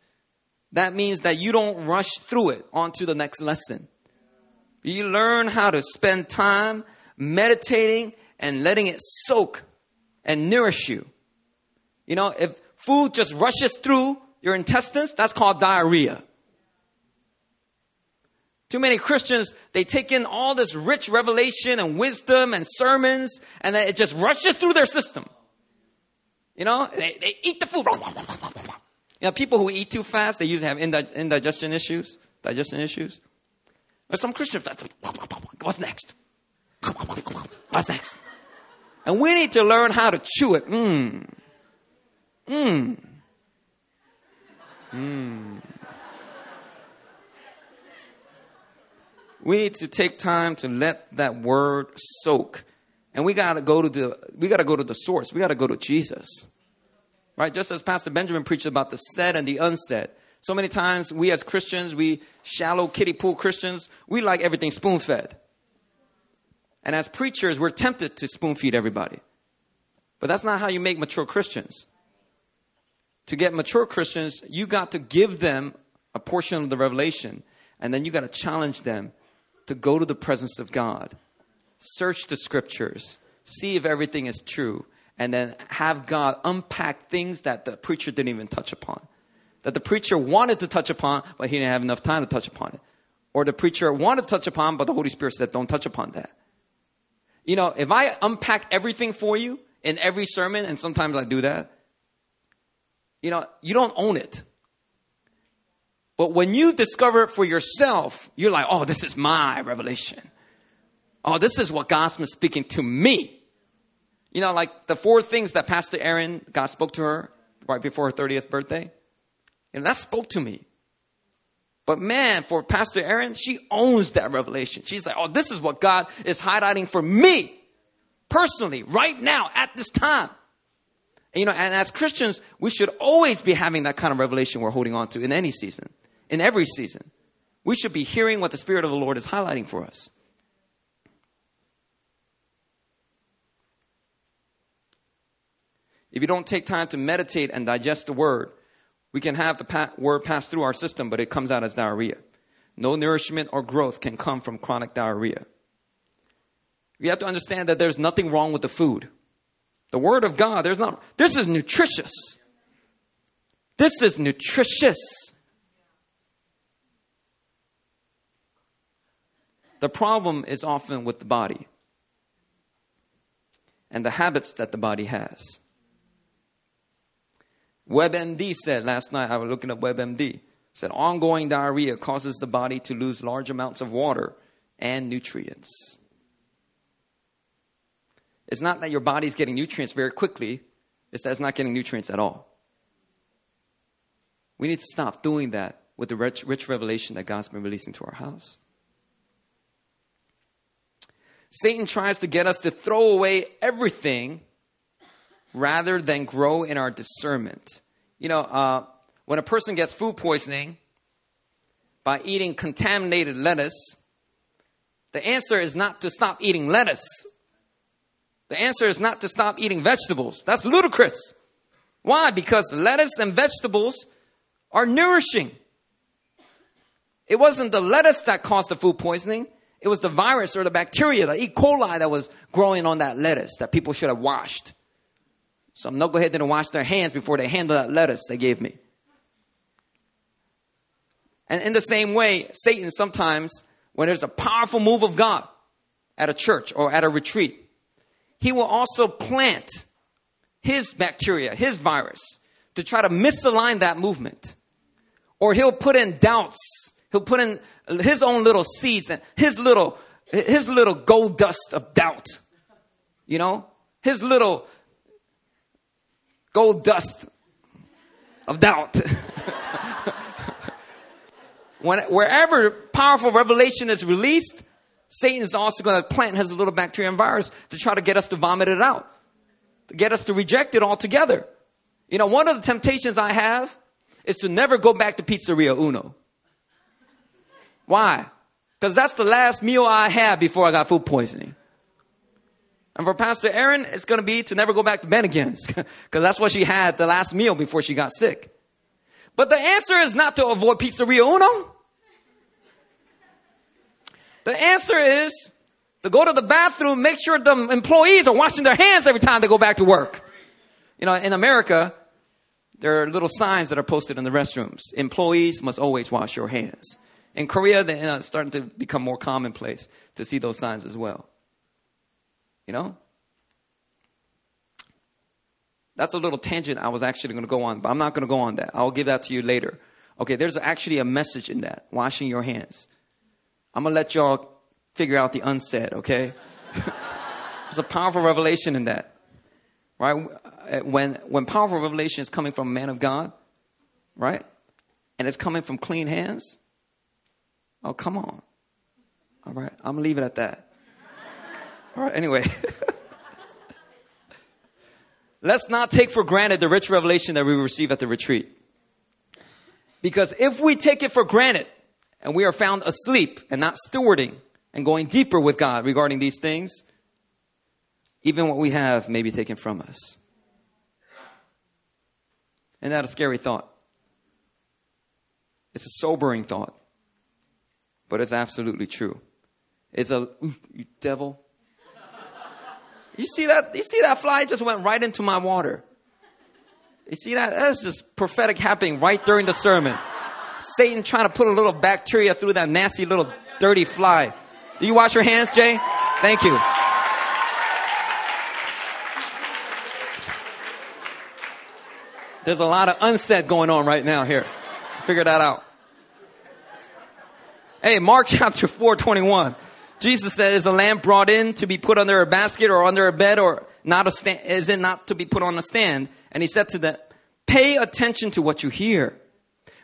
That means that you don't rush through it onto the next lesson. You learn how to spend time meditating and letting it soak and nourish you. You know, if food just rushes through your intestines, that's called diarrhea. Too many Christians, they take in all this rich revelation and wisdom and sermons, and then it just rushes through their system. You know, they, they eat the food. You know, people who eat too fast, they usually have indigestion issues, digestion issues. But some Christians, what's next? What's next? And we need to learn how to chew it. Mmm. Mmm. Mmm. We need to take time to let that word soak. And we gotta go to the we gotta go to the source. We gotta go to Jesus. Right? Just as Pastor Benjamin preached about the said and the unsaid. So many times we as Christians, we shallow kiddie pool Christians, we like everything spoon fed. And as preachers, we're tempted to spoon feed everybody. But that's not how you make mature Christians. To get mature Christians, you got to give them a portion of the revelation, and then you got to challenge them to go to the presence of God, search the scriptures, see if everything is true, and then have God unpack things that the preacher didn't even touch upon that the preacher wanted to touch upon, but he didn't have enough time to touch upon it. Or the preacher wanted to touch upon, but the Holy Spirit said, don't touch upon that. You know, if I unpack everything for you in every sermon, and sometimes I do that, you know, you don't own it. But when you discover it for yourself, you're like, oh, this is my revelation. Oh, this is what God's been speaking to me. You know, like the four things that Pastor Erin, God spoke to her right before her 30th birthday. And that spoke to me. But man, for Pastor Erin, she owns that revelation. She's like, oh, this is what God is highlighting for me personally, right now, at this time. And, you know, and as Christians, we should always be having that kind of revelation we're holding on to in any season, in every season. We should be hearing what the Spirit of the Lord is highlighting for us. If you don't take time to meditate and digest the word, we can have the word pass through our system, but it comes out as diarrhea. no nourishment or growth can come from chronic diarrhea. You have to understand that there's nothing wrong with the food. The Word of God, there's not, this is nutritious. This is nutritious. The problem is often with the body and the habits that the body has. WebMD said last night, I was looking at WebMD, said ongoing diarrhea causes the body to lose large amounts of water and nutrients. It's not that your body's getting nutrients very quickly, it's that it's not getting nutrients at all. We need to stop doing that with the rich, rich revelation that God's been releasing to our house. Satan tries to get us to throw away everything rather than grow in our discernment. You know, uh, when a person gets food poisoning by eating contaminated lettuce, the answer is not to stop eating lettuce. The answer is not to stop eating vegetables. That's ludicrous. Why? Because lettuce and vegetables are nourishing. It wasn't the lettuce that caused the food poisoning. It was the virus or the bacteria, the E. coli that was growing on that lettuce that people should have washed. Some knucklehead didn't wash their hands before they handled that lettuce they gave me. And in the same way, Satan sometimes, when there's a powerful move of God at a church or at a retreat, he will also plant his bacteria, his virus, to try to misalign that movement. Or he'll put in doubts. He'll put in his own little seeds and his little, his little gold dust of doubt. You know? His little gold dust of doubt. [LAUGHS] when, wherever powerful revelation is released, Satan is also going to plant his little bacteria and virus to try to get us to vomit it out, to get us to reject it altogether. You know, one of the temptations I have is to never go back to Pizzeria Uno. Why? Because that's the last meal I had before I got food poisoning. And for Pastor Erin, it's going to be to never go back to Bennigan [LAUGHS] because that's what she had the last meal before she got sick. But the answer is not to avoid Pizzeria Uno. The answer is to go to the bathroom, make sure the employees are washing their hands every time they go back to work. You know, in America, there are little signs that are posted in the restrooms. Employees must always wash your hands. In Korea, they're uh, starting to become more commonplace to see those signs as well. You know? That's a little tangent I was actually going to go on, but I'm not going to go on that. I'll give that to you later. Okay, there's actually a message in that washing your hands. I'm going to let y'all figure out the unsaid, okay? [LAUGHS] There's a powerful revelation in that. Right? When, when powerful revelation is coming from a man of God, right? And it's coming from clean hands, oh, come on. All right, I'm going to leave it at that. All right, anyway. [LAUGHS] Let's not take for granted the rich revelation that we receive at the retreat. Because if we take it for granted, and we are found asleep and not stewarding and going deeper with God regarding these things, even what we have may be taken from us. Isn't that a scary thought? It's a sobering thought, but it's absolutely true. It's a devil. You see that? You see that fly just went right into my water. You see that? That's just prophetic happening right during the sermon. Satan trying to put a little bacteria through that nasty little dirty fly. Do you wash your hands, Jay? Thank you. There's a lot of unsaid going on right now here. Figure that out. Hey, Mark [LAUGHS] chapter 4, 21. Jesus said, is a lamp brought in to be put under a basket or under a bed or not a stand, is it not to be put on a stand? And he said to them, pay attention to what you hear.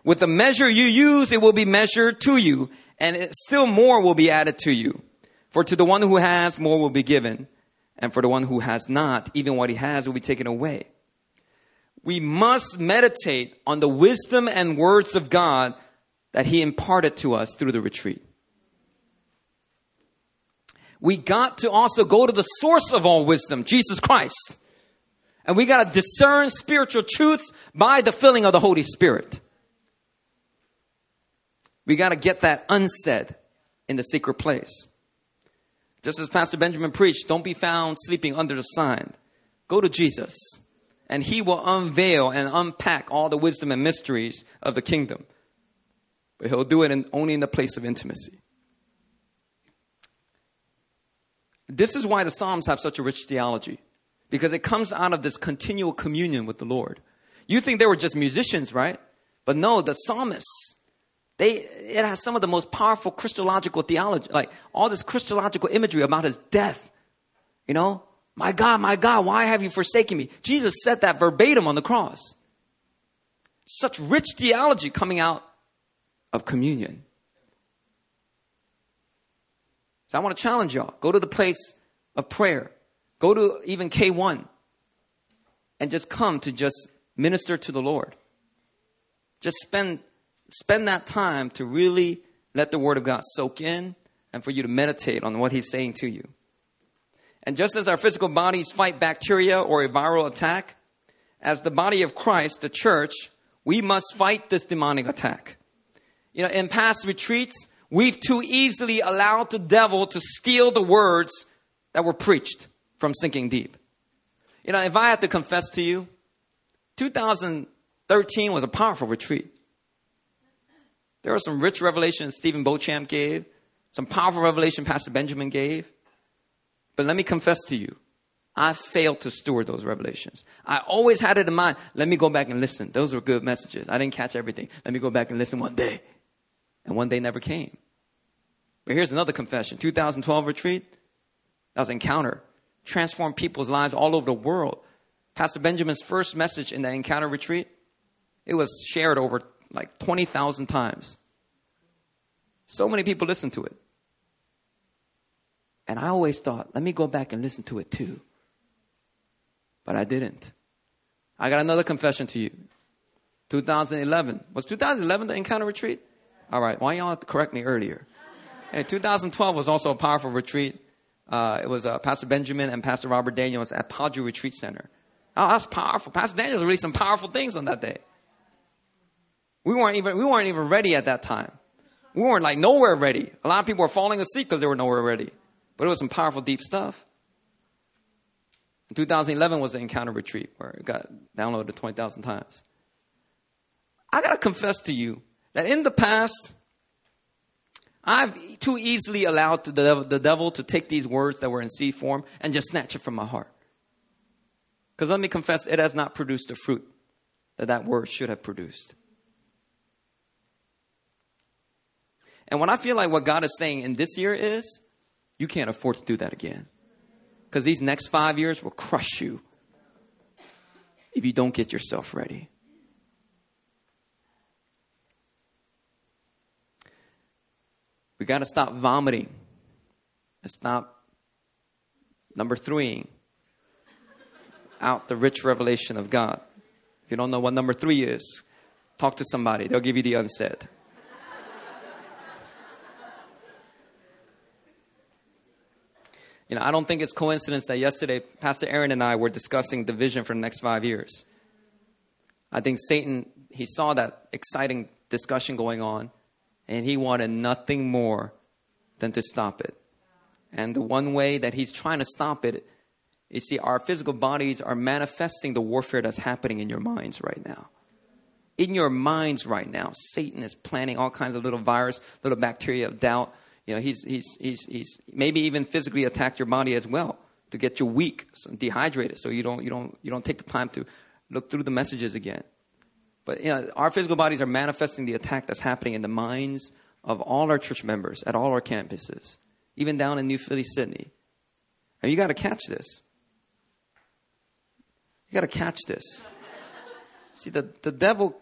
With the measure you use, it will be measured to you, and it, still more will be added to you. For to the one who has, more will be given, and for the one who has not, even what he has will be taken away. We must meditate on the wisdom and words of God that he imparted to us through the retreat. We got to also go to the source of all wisdom, Jesus Christ. And we got to discern spiritual truths by the filling of the Holy Spirit. We got to get that unsaid in the secret place. Just as Pastor Benjamin preached, don't be found sleeping under the sign. Go to Jesus, and he will unveil and unpack all the wisdom and mysteries of the kingdom. But he'll do it in, only in the place of intimacy. This is why the Psalms have such a rich theology, because it comes out of this continual communion with the Lord. You think they were just musicians, right? But no, the psalmists, they, it has some of the most powerful Christological theology, like all this Christological imagery about his death. You know, my God, my God, why have you forsaken me? Jesus said that verbatim on the cross. Such rich theology coming out of communion. So I want to challenge y'all. Go to the place of prayer. Go to even K1 and just come to just minister to the Lord. Just spend, spend that time to really let the Word of God soak in and for you to meditate on what He's saying to you. And just as our physical bodies fight bacteria or a viral attack, as the body of Christ, the church, we must fight this demonic attack. You know, in past retreats, we've too easily allowed the devil to steal the words that were preached from sinking deep. You know, if I had to confess to you, 2013 was a powerful retreat. There was some rich revelation Stephen Beauchamp gave, some powerful revelation Pastor Benjamin gave. But let me confess to you, I failed to steward those revelations. I always had it in mind. Let me go back and listen. Those were good messages. I didn't catch everything. Let me go back and listen one day. And one day never came. But here's another confession 2012 retreat, that was encounter. Transformed people's lives all over the world. Pastor Benjamin's first message in that encounter retreat, it was shared over like 20,000 times. So many people listened to it. And I always thought, let me go back and listen to it too. But I didn't. I got another confession to you. 2011. Was 2011 the encounter retreat? All right. Why y'all correct me earlier? And 2012 was also a powerful retreat. Uh, it was uh, Pastor Benjamin and Pastor Robert Daniels at Paju Retreat Center. Oh, that's powerful. Pastor Daniels released some powerful things on that day. We weren't even, we weren't even ready at that time. We weren't like nowhere ready. A lot of people were falling asleep because they were nowhere ready. But it was some powerful, deep stuff. In 2011 was the encounter retreat where it got downloaded 20,000 times. I got to confess to you that in the past, I've too easily allowed the devil, the devil to take these words that were in seed form and just snatch it from my heart. Because let me confess, it has not produced the fruit that that word should have produced. And when I feel like what God is saying in this year is, you can't afford to do that again. Because these next five years will crush you if you don't get yourself ready. We got to stop vomiting and stop, number three, out the rich revelation of God. If you don't know what number three is, talk to somebody. They'll give you the unsaid. You know, I don't think it's coincidence that yesterday Pastor Erin and I were discussing the vision for the next five years. I think Satan, he saw that exciting discussion going on, and he wanted nothing more than to stop it. And the one way that he's trying to stop it you see, our physical bodies are manifesting the warfare that's happening in your minds right now. In your minds right now, Satan is planting all kinds of little virus, little bacteria of doubt. You know, he's, he's, he's, he's maybe even physically attacked your body as well to get you weak, dehydrated, so you don't, you, don't, you don't take the time to look through the messages again. But you know, our physical bodies are manifesting the attack that's happening in the minds of all our church members at all our campuses, even down in New Philly, Sydney. And you got to catch this. You got to catch this. See, the, the devil,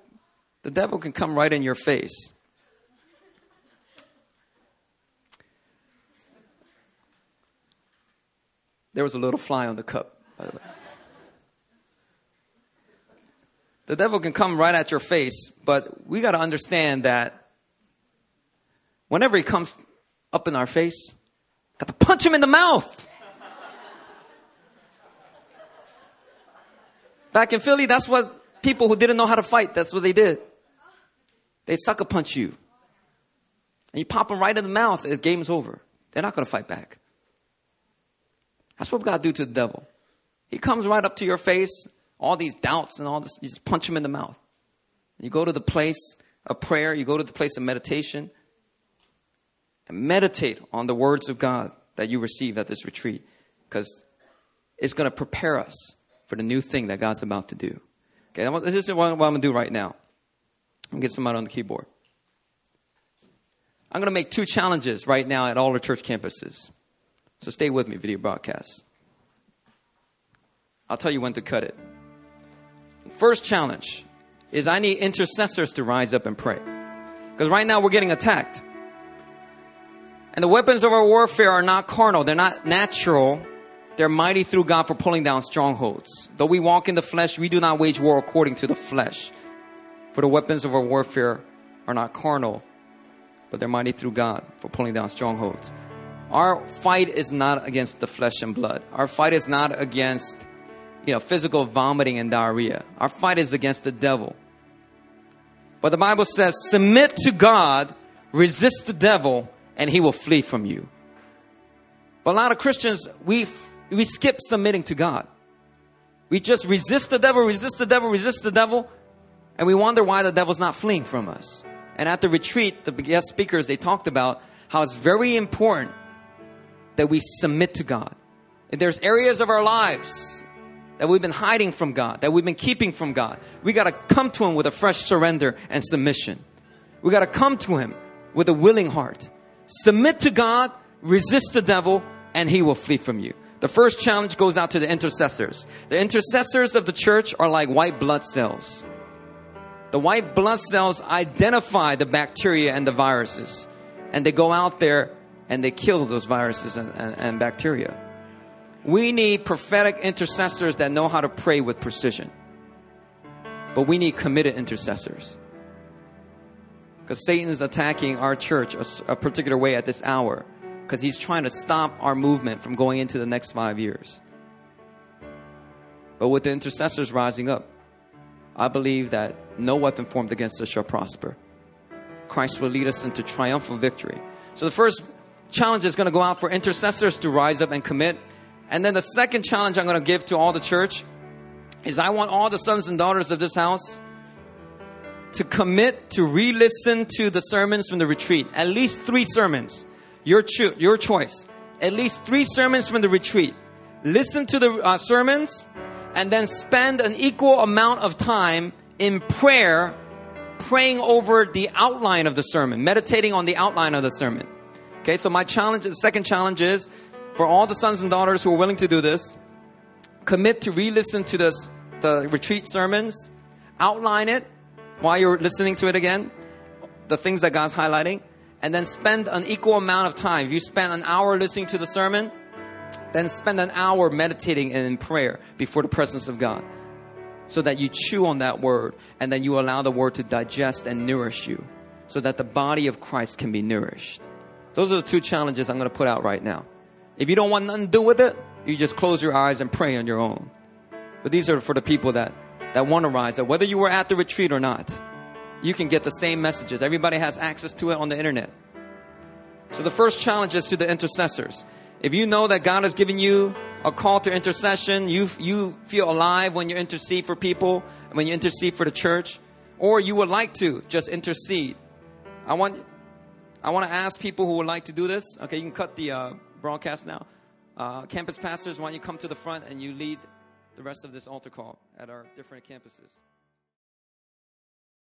the devil can come right in your face. There was a little fly on the cup, by the way. The devil can come right at your face, but we got to understand that whenever he comes up in our face, got to punch him in the mouth. Back in Philly, that's what people who didn't know how to fight, that's what they did. They sucker punch you. and you pop them right in the mouth, the game's over. They're not going to fight back. That's what God do to the devil. He comes right up to your face, all these doubts and all this, you just punch them in the mouth. You go to the place of prayer, you go to the place of meditation, and meditate on the words of God that you receive at this retreat, because it's going to prepare us for the new thing that God's about to do. Okay, this is what I'm going to do right now. I'm going to get somebody on the keyboard. I'm going to make two challenges right now at all the church campuses. So stay with me, video broadcast. I'll tell you when to cut it. First challenge is I need intercessors to rise up and pray. Because right now we're getting attacked. And the weapons of our warfare are not carnal, they're not natural. They're mighty through God for pulling down strongholds. Though we walk in the flesh, we do not wage war according to the flesh. For the weapons of our warfare are not carnal, but they're mighty through God for pulling down strongholds. Our fight is not against the flesh and blood. Our fight is not against, you know, physical vomiting and diarrhea. Our fight is against the devil. But the Bible says, submit to God, resist the devil, and he will flee from you. But a lot of Christians, we, we skip submitting to God. We just resist the devil, resist the devil, resist the devil, and we wonder why the devil's not fleeing from us. And at the retreat, the guest speakers, they talked about how it's very important that we submit to God. If there's areas of our lives that we've been hiding from God, that we've been keeping from God, we got to come to Him with a fresh surrender and submission. We got to come to Him with a willing heart. Submit to God, resist the devil, and He will flee from you. The first challenge goes out to the intercessors. The intercessors of the church are like white blood cells. The white blood cells identify the bacteria and the viruses, and they go out there and they kill those viruses and, and, and bacteria. We need prophetic intercessors that know how to pray with precision. But we need committed intercessors. Because Satan is attacking our church a, a particular way at this hour. Because he's trying to stop our movement from going into the next five years. But with the intercessors rising up, I believe that no weapon formed against us shall prosper. Christ will lead us into triumphal victory. So the first challenge is going to go out for intercessors to rise up and commit. And then the second challenge I'm going to give to all the church is I want all the sons and daughters of this house to commit to re-listen to the sermons from the retreat. At least three sermons. Your, cho- your choice. At least three sermons from the retreat. Listen to the uh, sermons and then spend an equal amount of time in prayer, praying over the outline of the sermon, meditating on the outline of the sermon. Okay, so my challenge, the second challenge is for all the sons and daughters who are willing to do this, commit to re listen to this, the retreat sermons, outline it while you're listening to it again, the things that God's highlighting, and then spend an equal amount of time. If you spend an hour listening to the sermon, then spend an hour meditating and in prayer before the presence of God. So that you chew on that word and then you allow the word to digest and nourish you so that the body of Christ can be nourished. Those are the two challenges I'm going to put out right now. If you don't want nothing to do with it, you just close your eyes and pray on your own. But these are for the people that, that want to rise up. Whether you were at the retreat or not, you can get the same messages. Everybody has access to it on the internet. So the first challenge is to the intercessors. If you know that God has given you a call to intercession, you, you feel alive when you intercede for people, when you intercede for the church, or you would like to just intercede. I want, I want to ask people who would like to do this. Okay, you can cut the uh, broadcast now. Uh, campus pastors, why don't you come to the front and you lead the rest of this altar call at our different campuses?